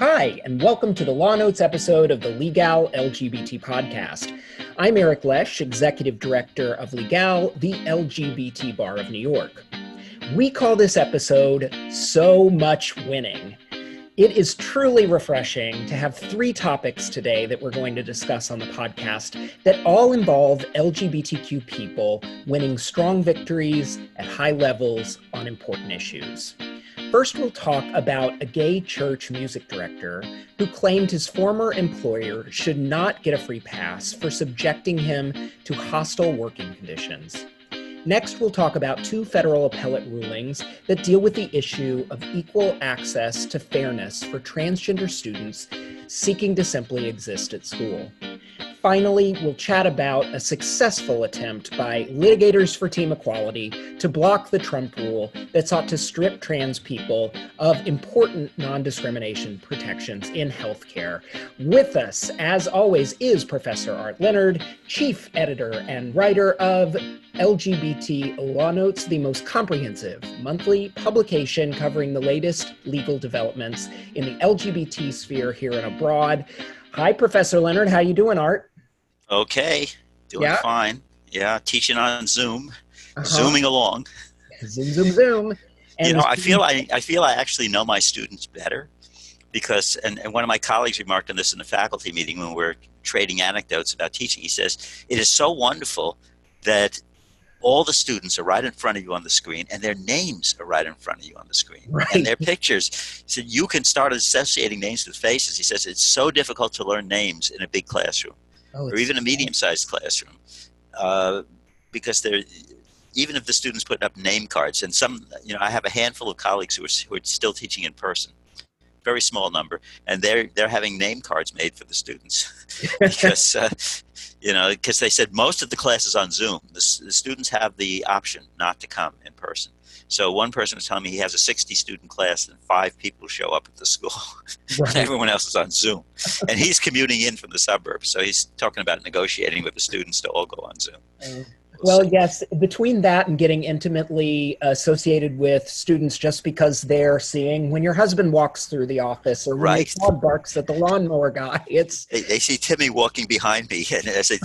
Hi, and welcome to the Law Notes episode of the Legal LGBT podcast. I'm Eric Lesh, Executive Director of Legal, the LGBT Bar of New York. We call this episode So Much Winning. It is truly refreshing to have three topics today that we're going to discuss on the podcast that all involve LGBTQ people winning strong victories at high levels on important issues. First, we'll talk about a gay church music director who claimed his former employer should not get a free pass for subjecting him to hostile working conditions. Next, we'll talk about two federal appellate rulings that deal with the issue of equal access to fairness for transgender students seeking to simply exist at school. Finally, we'll chat about a successful attempt by litigators for team equality to block the Trump rule that sought to strip trans people of important non discrimination protections in healthcare. With us, as always, is Professor Art Leonard, chief editor and writer of LGBT Law Notes, the most comprehensive monthly publication covering the latest legal developments in the LGBT sphere here and abroad. Hi, Professor Leonard. How you doing, Art? Okay, doing yeah. fine. Yeah, teaching on Zoom, uh-huh. zooming along. Zoom, zoom, zoom. And you know, I feel I, I feel I actually know my students better because, and, and one of my colleagues remarked on this in the faculty meeting when we we're trading anecdotes about teaching. He says, It is so wonderful that all the students are right in front of you on the screen and their names are right in front of you on the screen right. and their pictures so you can start associating names with faces he says it's so difficult to learn names in a big classroom oh, or even a medium-sized classroom, uh, because they're even if the students put up name cards, and some, you know, I have a handful of colleagues who are, who are still teaching in person, very small number, and they're they're having name cards made for the students because uh, you know because they said most of the classes on Zoom, the, the students have the option not to come in person. So one person was telling me he has a 60 student class and five people show up at the school. Right. everyone else is on Zoom. and he's commuting in from the suburbs. So he's talking about negotiating with the students to all go on Zoom. Uh, well, yes, between that and getting intimately associated with students just because they're seeing when your husband walks through the office or when right. your dog barks at the lawnmower guy, it's. They, they see Timmy walking behind me and I say,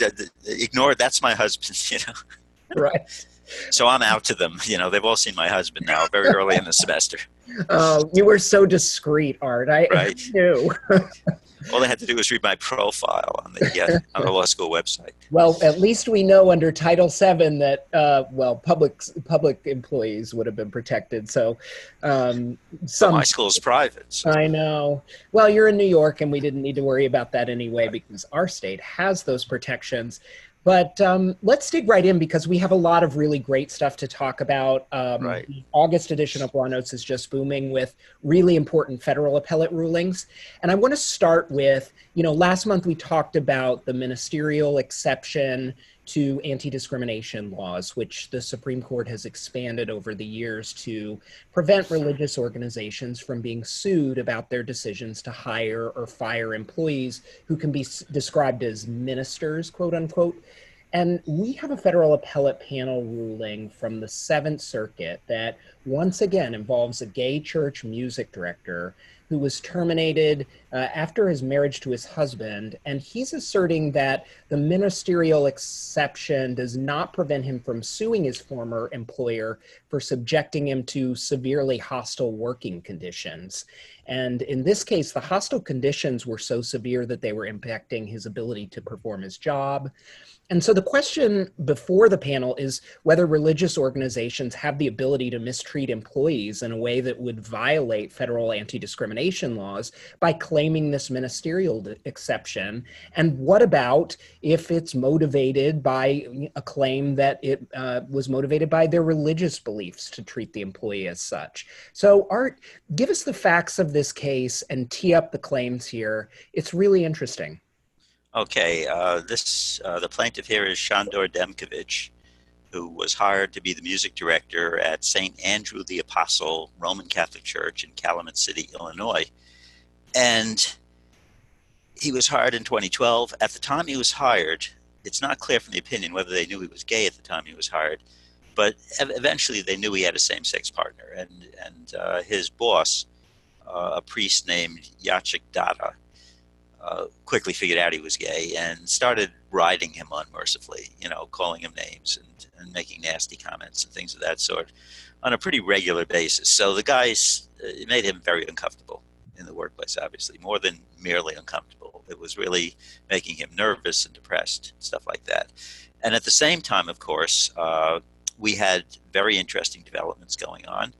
ignore, that's my husband, you know. right so I'm out to them. You know, they've all seen my husband now, very early in the semester. Oh, you were so discreet, Art. I, right. knew. all they had to do was read my profile on the uh, on the law school website. Well, at least we know under Title VII that uh, well, public public employees would have been protected. So, um, some well, my school is private. So. I know. Well, you're in New York, and we didn't need to worry about that anyway because our state has those protections. But um, let's dig right in because we have a lot of really great stuff to talk about. Um, right. The August edition of Law Notes is just booming with really important federal appellate rulings. And I want to start with you know, last month we talked about the ministerial exception to anti discrimination laws, which the Supreme Court has expanded over the years to prevent religious organizations from being sued about their decisions to hire or fire employees who can be described as ministers, quote unquote. And we have a federal appellate panel ruling from the Seventh Circuit that once again involves a gay church music director who was terminated uh, after his marriage to his husband. And he's asserting that the ministerial exception does not prevent him from suing his former employer for subjecting him to severely hostile working conditions. And in this case, the hostile conditions were so severe that they were impacting his ability to perform his job. And so the question before the panel is whether religious organizations have the ability to mistreat employees in a way that would violate federal anti discrimination laws by claiming this ministerial exception. And what about if it's motivated by a claim that it uh, was motivated by their religious beliefs to treat the employee as such? So, Art, give us the facts of this case and tee up the claims here. It's really interesting. Okay, uh, this uh, the plaintiff here is Shandor Demkovich, who was hired to be the music director at St. Andrew the Apostle Roman Catholic Church in Calumet City, Illinois. And he was hired in 2012. At the time he was hired, it's not clear from the opinion whether they knew he was gay at the time he was hired, but eventually they knew he had a same sex partner. And, and uh, his boss uh, a priest named Jacek Dada uh, quickly figured out he was gay and started riding him unmercifully, you know, calling him names and, and making nasty comments and things of that sort on a pretty regular basis. So the guys, uh, it made him very uncomfortable in the workplace, obviously, more than merely uncomfortable. It was really making him nervous and depressed, stuff like that. And at the same time, of course, uh, we had very interesting developments going on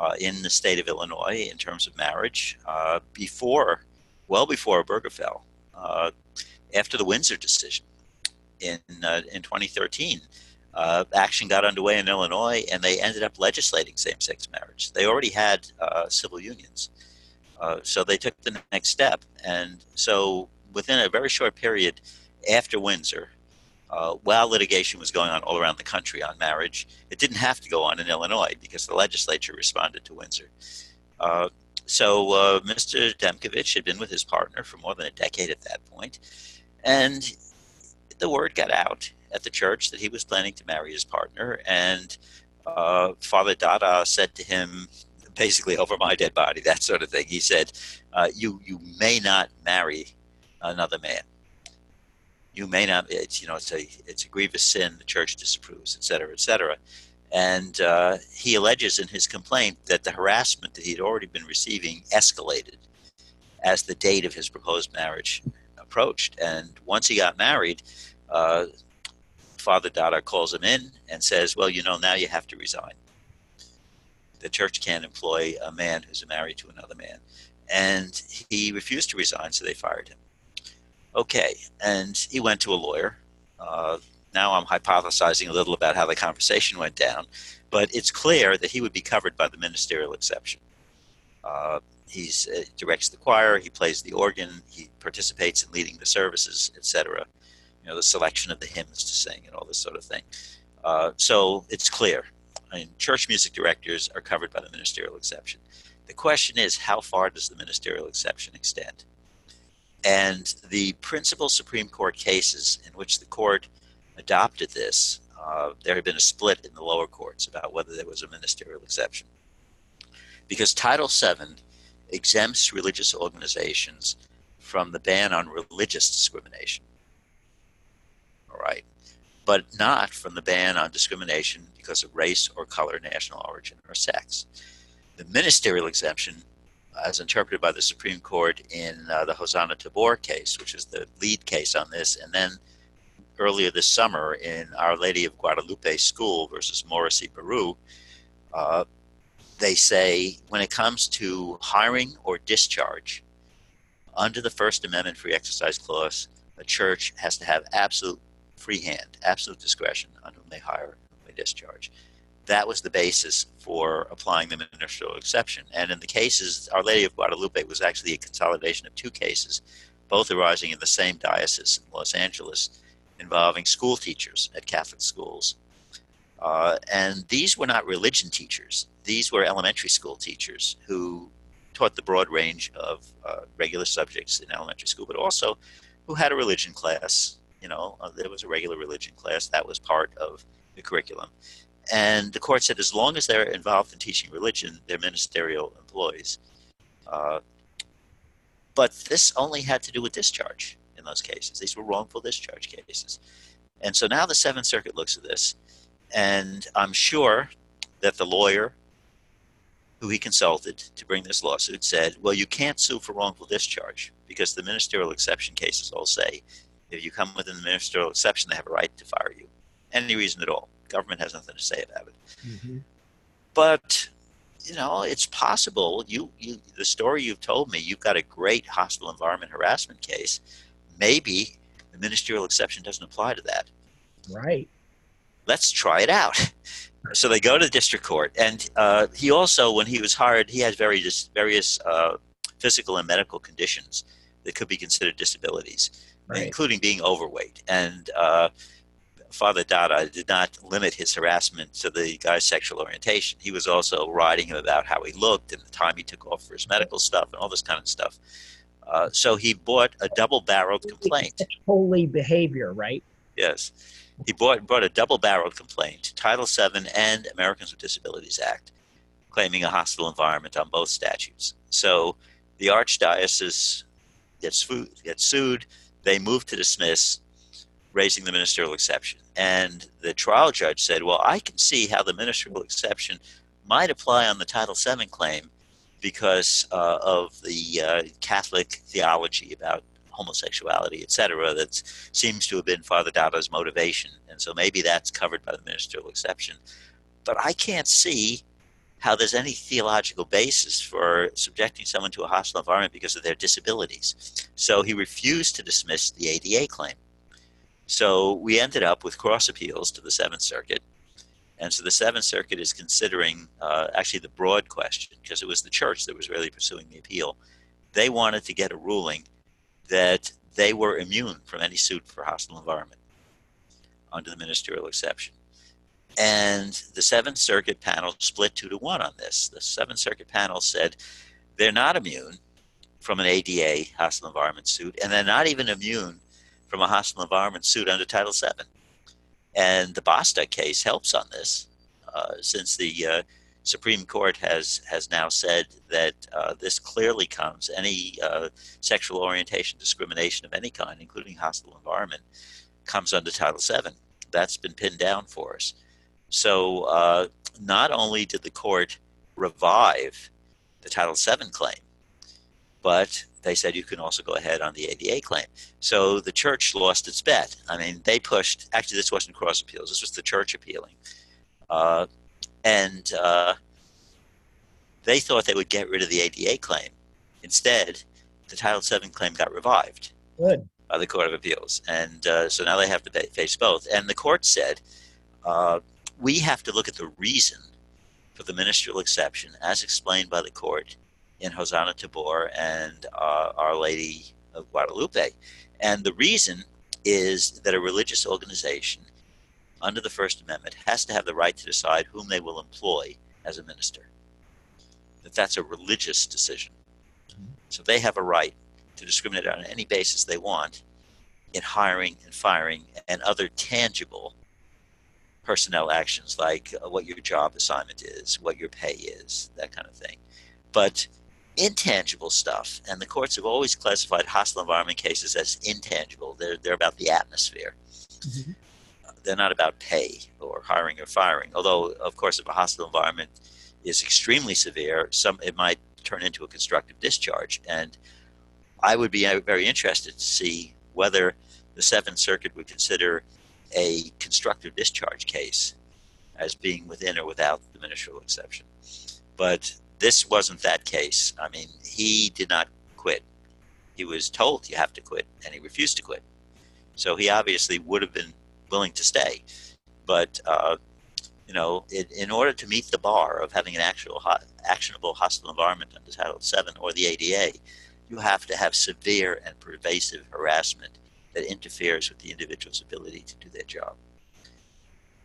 uh, in the state of Illinois in terms of marriage uh, before, well before Obergefell, uh, after the Windsor decision in uh, in 2013. Uh, action got underway in Illinois, and they ended up legislating same-sex marriage. They already had civil unions, so they took the next step. And so, within a very short period after Windsor, uh, while litigation was going on all around the country on marriage, it didn't have to go on in Illinois because the legislature responded to Windsor. Uh, so uh, Mr. Demkovich had been with his partner for more than a decade at that point, and the word got out at the church that he was planning to marry his partner, and uh, Father Dada said to him, basically over my dead body, that sort of thing. He said, uh, "You you may not marry another man." you may not it's you know it's a it's a grievous sin the church disapproves et cetera et cetera and uh, he alleges in his complaint that the harassment that he'd already been receiving escalated as the date of his proposed marriage approached and once he got married uh, father dada calls him in and says well you know now you have to resign the church can't employ a man who's married to another man and he refused to resign so they fired him okay. And he went to a lawyer. Uh, now I'm hypothesizing a little about how the conversation went down, but it's clear that he would be covered by the ministerial exception. Uh, he uh, directs the choir, he plays the organ, he participates in leading the services, etc. You know, the selection of the hymns to sing and all this sort of thing. Uh, so it's clear. I mean, church music directors are covered by the ministerial exception. The question is, how far does the ministerial exception extend? And the principal Supreme Court cases in which the court adopted this, uh, there had been a split in the lower courts about whether there was a ministerial exception. Because Title VII exempts religious organizations from the ban on religious discrimination. All right. But not from the ban on discrimination because of race or color, national origin, or sex. The ministerial exemption as interpreted by the Supreme Court in uh, the Hosanna Tabor case, which is the lead case on this, and then earlier this summer in Our Lady of Guadalupe School versus Morrissey Berru, uh, they say when it comes to hiring or discharge under the First Amendment Free Exercise Clause, a church has to have absolute free hand, absolute discretion on whom they hire whom they discharge that was the basis for applying the ministerial exception. And in the cases, Our Lady of Guadalupe was actually a consolidation of two cases, both arising in the same diocese in Los Angeles, involving school teachers at Catholic schools. Uh, and these were not religion teachers, these were elementary school teachers who taught the broad range of uh, regular subjects in elementary school, but also who had a religion class. You know, uh, there was a regular religion class that was part of the curriculum. And the court said as long as they're involved in teaching religion, they're ministerial employees. Uh, but this only had to do with discharge in those cases. These were wrongful discharge cases. And so now the Seventh Circuit looks at this, and I'm sure that the lawyer who he consulted to bring this lawsuit said, well, you can't sue for wrongful discharge because the ministerial exception cases all say if you come within the ministerial exception, they have a right to fire you. Any reason at all government has nothing to say about it. Mm-hmm. But you know, it's possible. You, you, the story you've told me, you've got a great hostile environment harassment case. Maybe the ministerial exception doesn't apply to that. Right. Let's try it out. So they go to the district court, and uh, he also, when he was hired, he had various various uh, physical and medical conditions that could be considered disabilities, right. including being overweight. And uh, Father Dada did not limit his harassment to the guy's sexual orientation. He was also writing him about how he looked and the time he took off for his medical stuff and all this kind of stuff. Uh, so he bought a double-barreled complaint. Holy behavior, right? Yes, he bought brought a double-barreled complaint, Title VII and Americans with Disabilities Act, claiming a hostile environment on both statutes. So the archdiocese gets, gets sued. They move to dismiss, raising the ministerial exception. And the trial judge said, Well, I can see how the ministerial exception might apply on the Title VII claim because uh, of the uh, Catholic theology about homosexuality, etc., that seems to have been Father Dada's motivation. And so maybe that's covered by the ministerial exception. But I can't see how there's any theological basis for subjecting someone to a hostile environment because of their disabilities. So he refused to dismiss the ADA claim. So we ended up with cross appeals to the Seventh Circuit. And so the Seventh Circuit is considering uh, actually the broad question, because it was the church that was really pursuing the appeal. They wanted to get a ruling that they were immune from any suit for hostile environment under the ministerial exception. And the Seventh Circuit panel split two to one on this. The Seventh Circuit panel said they're not immune from an ADA hostile environment suit, and they're not even immune from a hostile environment suit under Title VII. And the Bostock case helps on this, uh, since the uh, Supreme Court has has now said that uh, this clearly comes any uh, sexual orientation discrimination of any kind, including hostile environment, comes under Title VII. That's been pinned down for us. So uh, not only did the court revive the Title VII claim, but they said you can also go ahead on the ADA claim. So the church lost its bet. I mean, they pushed. Actually, this wasn't cross appeals. This was the church appealing, uh, and uh, they thought they would get rid of the ADA claim. Instead, the Title VII claim got revived Good. by the Court of Appeals, and uh, so now they have to face both. And the court said uh, we have to look at the reason for the ministerial exception as explained by the court in Hosanna Tabor and uh, Our Lady of Guadalupe. And the reason is that a religious organization under the First Amendment has to have the right to decide whom they will employ as a minister. That that's a religious decision. So they have a right to discriminate on any basis they want in hiring and firing and other tangible personnel actions like uh, what your job assignment is, what your pay is, that kind of thing. But intangible stuff, and the courts have always classified hostile environment cases as intangible. They're, they're about the atmosphere. Mm-hmm. They're not about pay or hiring or firing. Although, of course, if a hostile environment is extremely severe, some it might turn into a constructive discharge. And I would be very interested to see whether the Seventh Circuit would consider a constructive discharge case as being within or without the ministerial exception. But this wasn't that case. I mean, he did not quit. He was told you have to quit, and he refused to quit. So he obviously would have been willing to stay. But, uh, you know, it, in order to meet the bar of having an actual actionable hostile environment under Title VII or the ADA, you have to have severe and pervasive harassment that interferes with the individual's ability to do their job.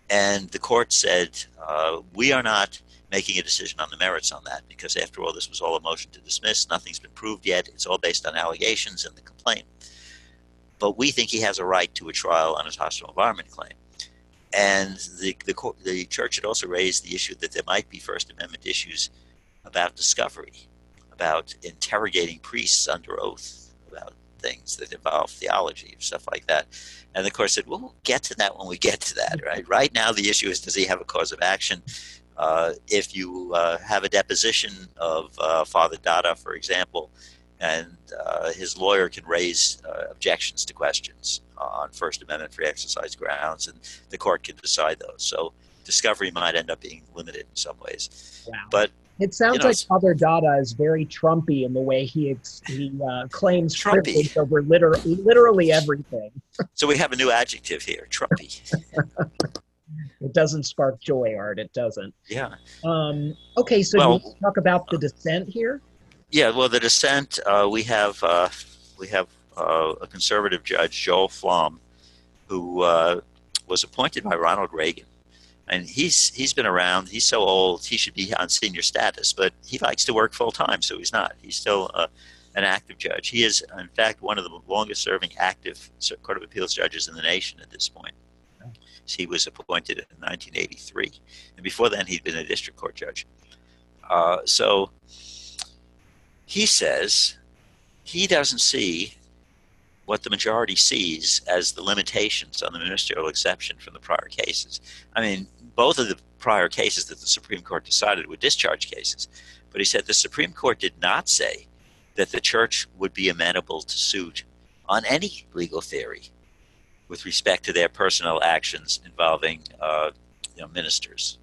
And the court said, uh, we are not making a decision on the merits on that because, after all, this was all a motion to dismiss. Nothing's been proved yet. It's all based on allegations and the complaint. But we think he has a right to a trial on his hostile environment claim. And the, the, the church had also raised the issue that there might be First Amendment issues about discovery, about interrogating priests under oath, about things that involve theology, and stuff like that. And the court said, well, we'll get to that when we get to that, right? Right now, the issue is does he have a cause of action? Uh, if you uh, have a deposition of uh, Father Dada, for example, and uh, his lawyer can raise uh, objections to questions on First Amendment free exercise grounds, and the court can decide those. So discovery might end up being limited in some ways. Wow. But it sounds you know, like Father Dada is very Trumpy in the way he ex- he uh, claims Trumpy. privilege over liter- literally everything. so we have a new adjective here, Trumpy. it doesn't spark joy, Art. It doesn't. Yeah. Um, okay, so well, talk about the dissent here. Yeah. Well, the dissent uh, we have uh, we have uh, a conservative judge, Joel Flaum, who uh, was appointed by Ronald Reagan and he's he's been around. He's so old, he should be on senior status, but he likes to work full time, so he's not. He's still uh, an active judge. He is, in fact, one of the longest-serving active Court of Appeals judges in the nation at this point. He was appointed in 1983, and before then, he'd been a district court judge. Uh, so he says he doesn't see what the majority sees as the limitations on the ministerial exception from the prior cases. I mean, both of the prior cases that the Supreme Court decided were discharge cases, but he said the Supreme Court did not say that the church would be amenable to suit on any legal theory with respect to their personal actions involving uh, you know, ministers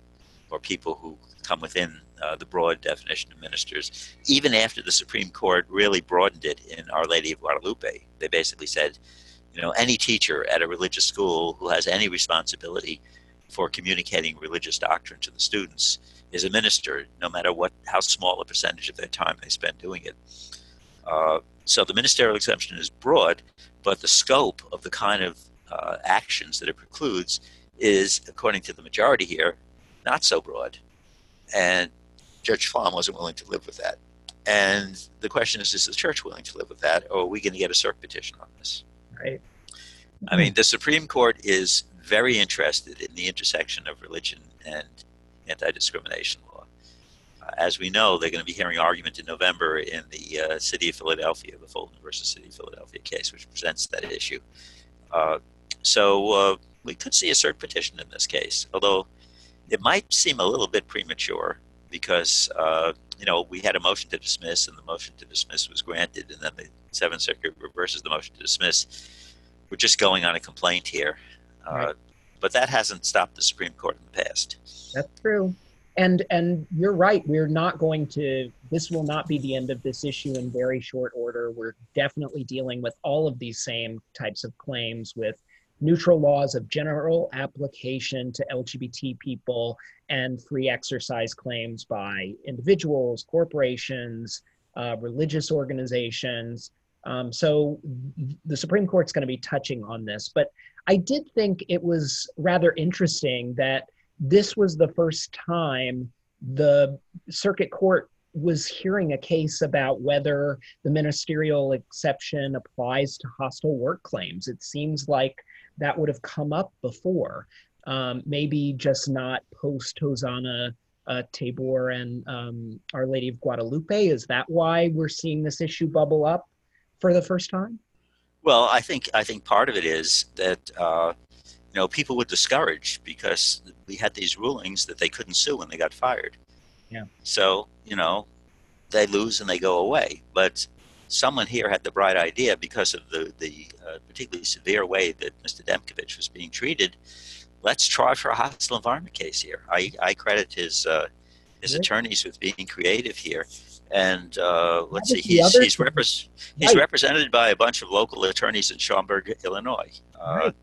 or people who come within uh, the broad definition of ministers, even after the Supreme Court really broadened it in Our Lady of Guadalupe. They basically said, you know, any teacher at a religious school who has any responsibility for communicating religious doctrine to the students is a minister, no matter what how small a percentage of their time they spend doing it. Uh, so the ministerial exemption is broad, but the scope of the kind of uh, actions that it precludes is, according to the majority here, not so broad. And Judge Flaum wasn't willing to live with that. And the question is, is the church willing to live with that, or are we going to get a cert petition on this? Right. I mean, the Supreme Court is very interested in the intersection of religion and anti-discrimination law. Uh, as we know, they're going to be hearing argument in November in the uh, City of Philadelphia, the Fulton versus City of Philadelphia case, which presents that issue. Uh, so uh, we could see a cert petition in this case, although it might seem a little bit premature because uh, you know we had a motion to dismiss, and the motion to dismiss was granted, and then the Seventh Circuit reverses the motion to dismiss. We're just going on a complaint here, right. but that hasn't stopped the Supreme Court in the past. That's true, and and you're right. We're not going to. This will not be the end of this issue in very short order. We're definitely dealing with all of these same types of claims with neutral laws of general application to LGBT people and free exercise claims by individuals, corporations, uh, religious organizations. Um, so the Supreme Court's going to be touching on this. But I did think it was rather interesting that this was the first time the circuit court was hearing a case about whether the ministerial exception applies to hostile work claims. It seems like that would have come up before. Um, maybe just not post Hosanna uh, Tabor and um, Our Lady of Guadalupe. Is that why we're seeing this issue bubble up for the first time? Well, I think I think part of it is that uh, you know people were discouraged because we had these rulings that they couldn't sue when they got fired. Yeah. So you know they lose and they go away, but someone here had the bright idea because of the, the uh, particularly severe way that Mr. Demkovich was being treated. Let's try for a hostile environment case here. I, I credit his uh, his attorneys with being creative here. And uh, let's see, he's, he's, repre- he's represented by a bunch of local attorneys in Schaumburg, Illinois. Uh, right.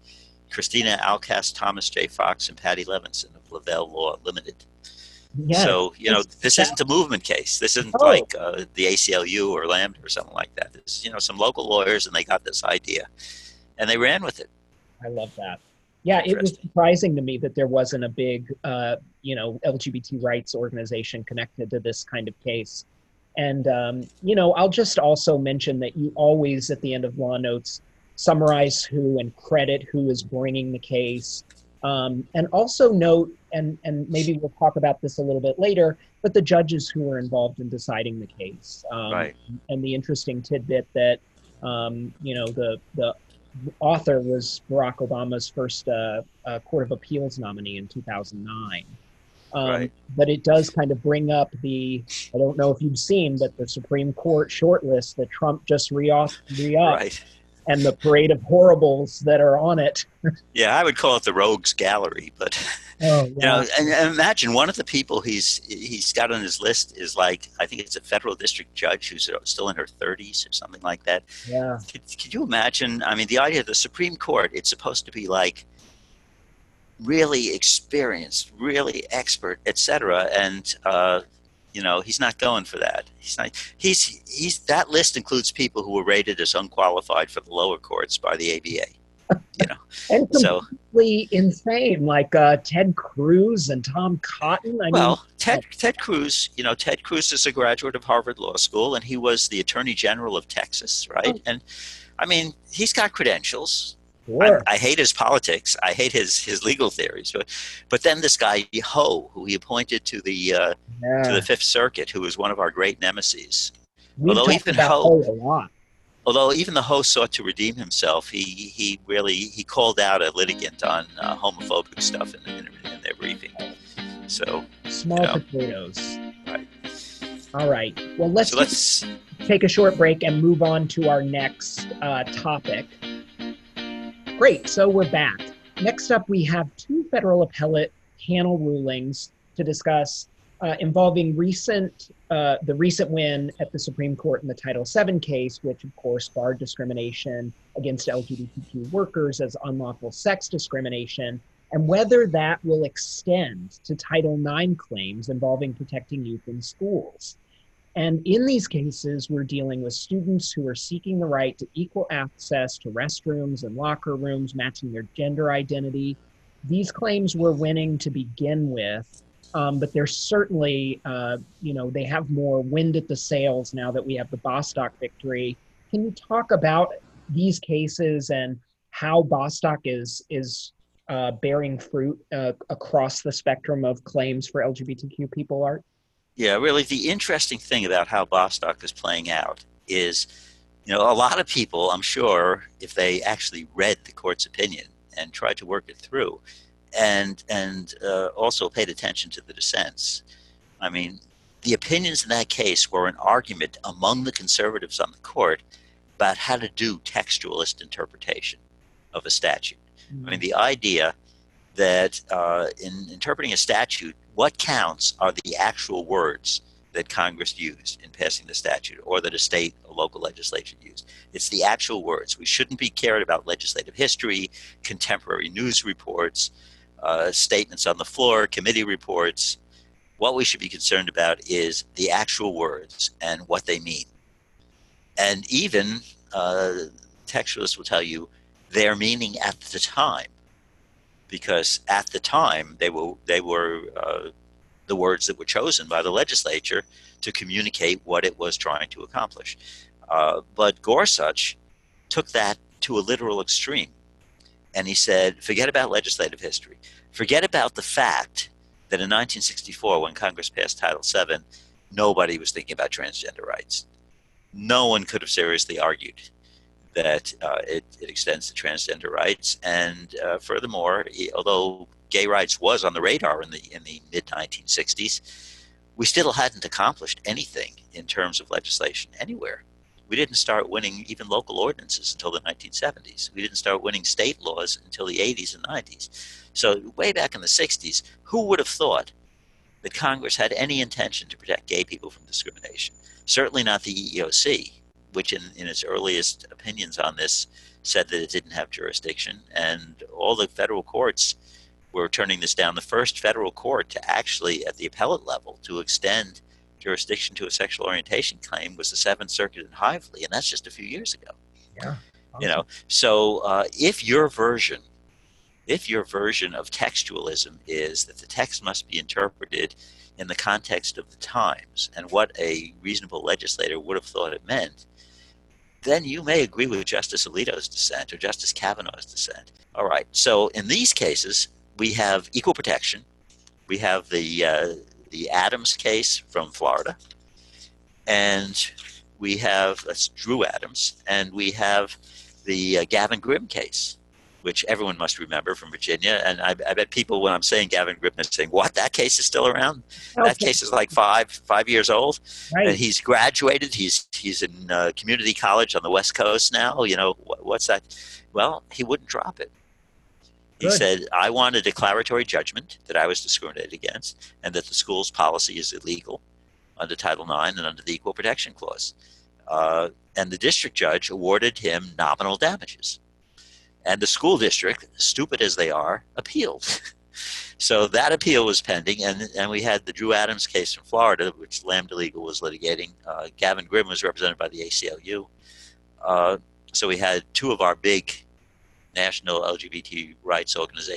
Christina Alcast, Thomas J. Fox, and Patty Levinson of Lavelle Law Limited. Yeah, so you know, this is isn't a movement case. This isn't oh. like uh, the ACLU or Lambda or something like that. This, you know, some local lawyers and they got this idea, and they ran with it. I love that. Yeah, it was surprising to me that there wasn't a big, uh, you know, LGBT rights organization connected to this kind of case. And um, you know, I'll just also mention that you always, at the end of law notes, summarize who and credit who is bringing the case um, and also note, and, and maybe we'll talk about this a little bit later, but the judges who were involved in deciding the case. Um, right. And the interesting tidbit that, um, you know, the, the author was Barack Obama's first uh, uh, Court of Appeals nominee in 2009. Um, right. But it does kind of bring up the, I don't know if you've seen, but the Supreme Court shortlist that Trump just re-upped. Right and the parade of horribles that are on it. yeah, I would call it the rogues gallery, but oh, you know, and, and, imagine one of the people he's he's got on his list is like I think it's a federal district judge who's still in her 30s or something like that. Yeah. Could, could you imagine? I mean, the idea of the Supreme Court, it's supposed to be like really experienced, really expert, etc. And uh, you know, he's not going for that. He's not. He's he's that list includes people who were rated as unqualified for the lower courts by the ABA. You know, and completely so, insane, like uh, Ted Cruz and Tom Cotton. I well, mean, Ted Ted Cruz, you know, Ted Cruz is a graduate of Harvard Law School, and he was the Attorney General of Texas, right? Oh. And I mean, he's got credentials. Sure. I, I, hate his politics. I hate his, his legal theories. But but then this guy Ho, who he appointed to the uh, yeah. to the Fifth Circuit, who was one of our great nemesis. We've although even Ho, Ho a lot. Although even the Ho sought to redeem himself, he he really he called out a litigant on uh, homophobic stuff in, in, in, their briefing. So small you know, potatoes. Right. All right. Well, let's, so let's take a short break and move on to our next uh, topic. Great. So we're back. Next up, we have two federal appellate panel rulings to discuss uh, involving recent uh, the recent win at the Supreme Court in the Title VII case, which of course barred discrimination against LGBTQ workers as unlawful sex discrimination, and whether that will extend to Title IX claims involving protecting youth in schools. And in these cases, we're dealing with students who are seeking the right to equal access to restrooms and locker rooms matching their gender identity. These claims were winning to begin with, um, but they're certainly, uh, you know, they have more wind at the sails now that we have the Bostock victory. Can you talk about these cases and how Bostock is is uh, bearing fruit uh, across the spectrum of claims for LGBTQ people, Art? Yeah, really, the interesting thing about how Bostock is playing out is, you know, a lot of people, I'm sure, if they actually read the court's opinion and tried to work it through, and and uh, also paid attention to the dissents. I mean, the opinions in that case were an argument among the conservatives on the court about how to do textualist interpretation of a statute. Mm-hmm. I mean, the idea that uh, in interpreting a statute, what counts are the actual words that Congress used in passing the statute or that a state or local legislature used. It's the actual words. We shouldn't be cared about legislative history, contemporary news reports, uh, statements on the floor, committee reports. What we should be concerned about is the actual words and what they mean. And even uh, textualists will tell you their meaning at the time because at the time they were they were uh, the words that were chosen by the legislature to communicate what it was trying to accomplish. Uh, but Gorsuch took that to a literal extreme, and he said, "Forget about legislative history. Forget about the fact that in 1964, when Congress passed Title VII, nobody was thinking about transgender rights. No one could have seriously argued that uh, it, it, extends to transgender rights. And uh, furthermore, although gay rights was on the radar in the in the mid 1960s, we still hadn't accomplished anything in terms of legislation anywhere. We didn't start winning even local ordinances until the 1970s. We didn't start winning state laws until the 80s and 90s. So way back in the 60s, who would have thought that Congress had any intention to protect gay people from discrimination? Certainly not the EEOC which in, in its earliest opinions on this said that it didn't have jurisdiction. And all the federal courts were turning this down. The first federal court to actually, at the appellate level, to extend jurisdiction to a sexual orientation claim was the Seventh Circuit in Hively, and that's just a few years ago. Yeah. You know, so uh, if your version, if your version of textualism is that the text must be interpreted in the context of the times and what a reasonable legislator would have thought it meant, then you may agree with Justice Alito's dissent or Justice Kavanaugh's dissent. All right. So in these cases, we have equal protection. We have the uh, the Adams case from Florida, and we have that's Drew Adams, and we have the uh, Gavin Grimm case which everyone must remember from Virginia. And I, I, bet people, when I'm saying Gavin Grimm, are saying, "What? That case is still around? Okay. That case is like five five years old, right. and he's graduated. He's he's in uh, community college on the West Coast now. You know what, what's that? Well, he wouldn't drop it. He Good. said, "I want a declaratory judgment that I was discriminated against, and that the school's policy is illegal under Title IX and under the Equal Protection Clause." Uh, and the district judge awarded him nominal damages and the school district, stupid as they are, appealed. so that appeal was pending, and, and we had the Drew Adams case in Florida, which Lambda Legal was litigating. Uh, Gavin Grimm was represented by the ACLU. Uh, so we had two of our big national LGBT rights organizations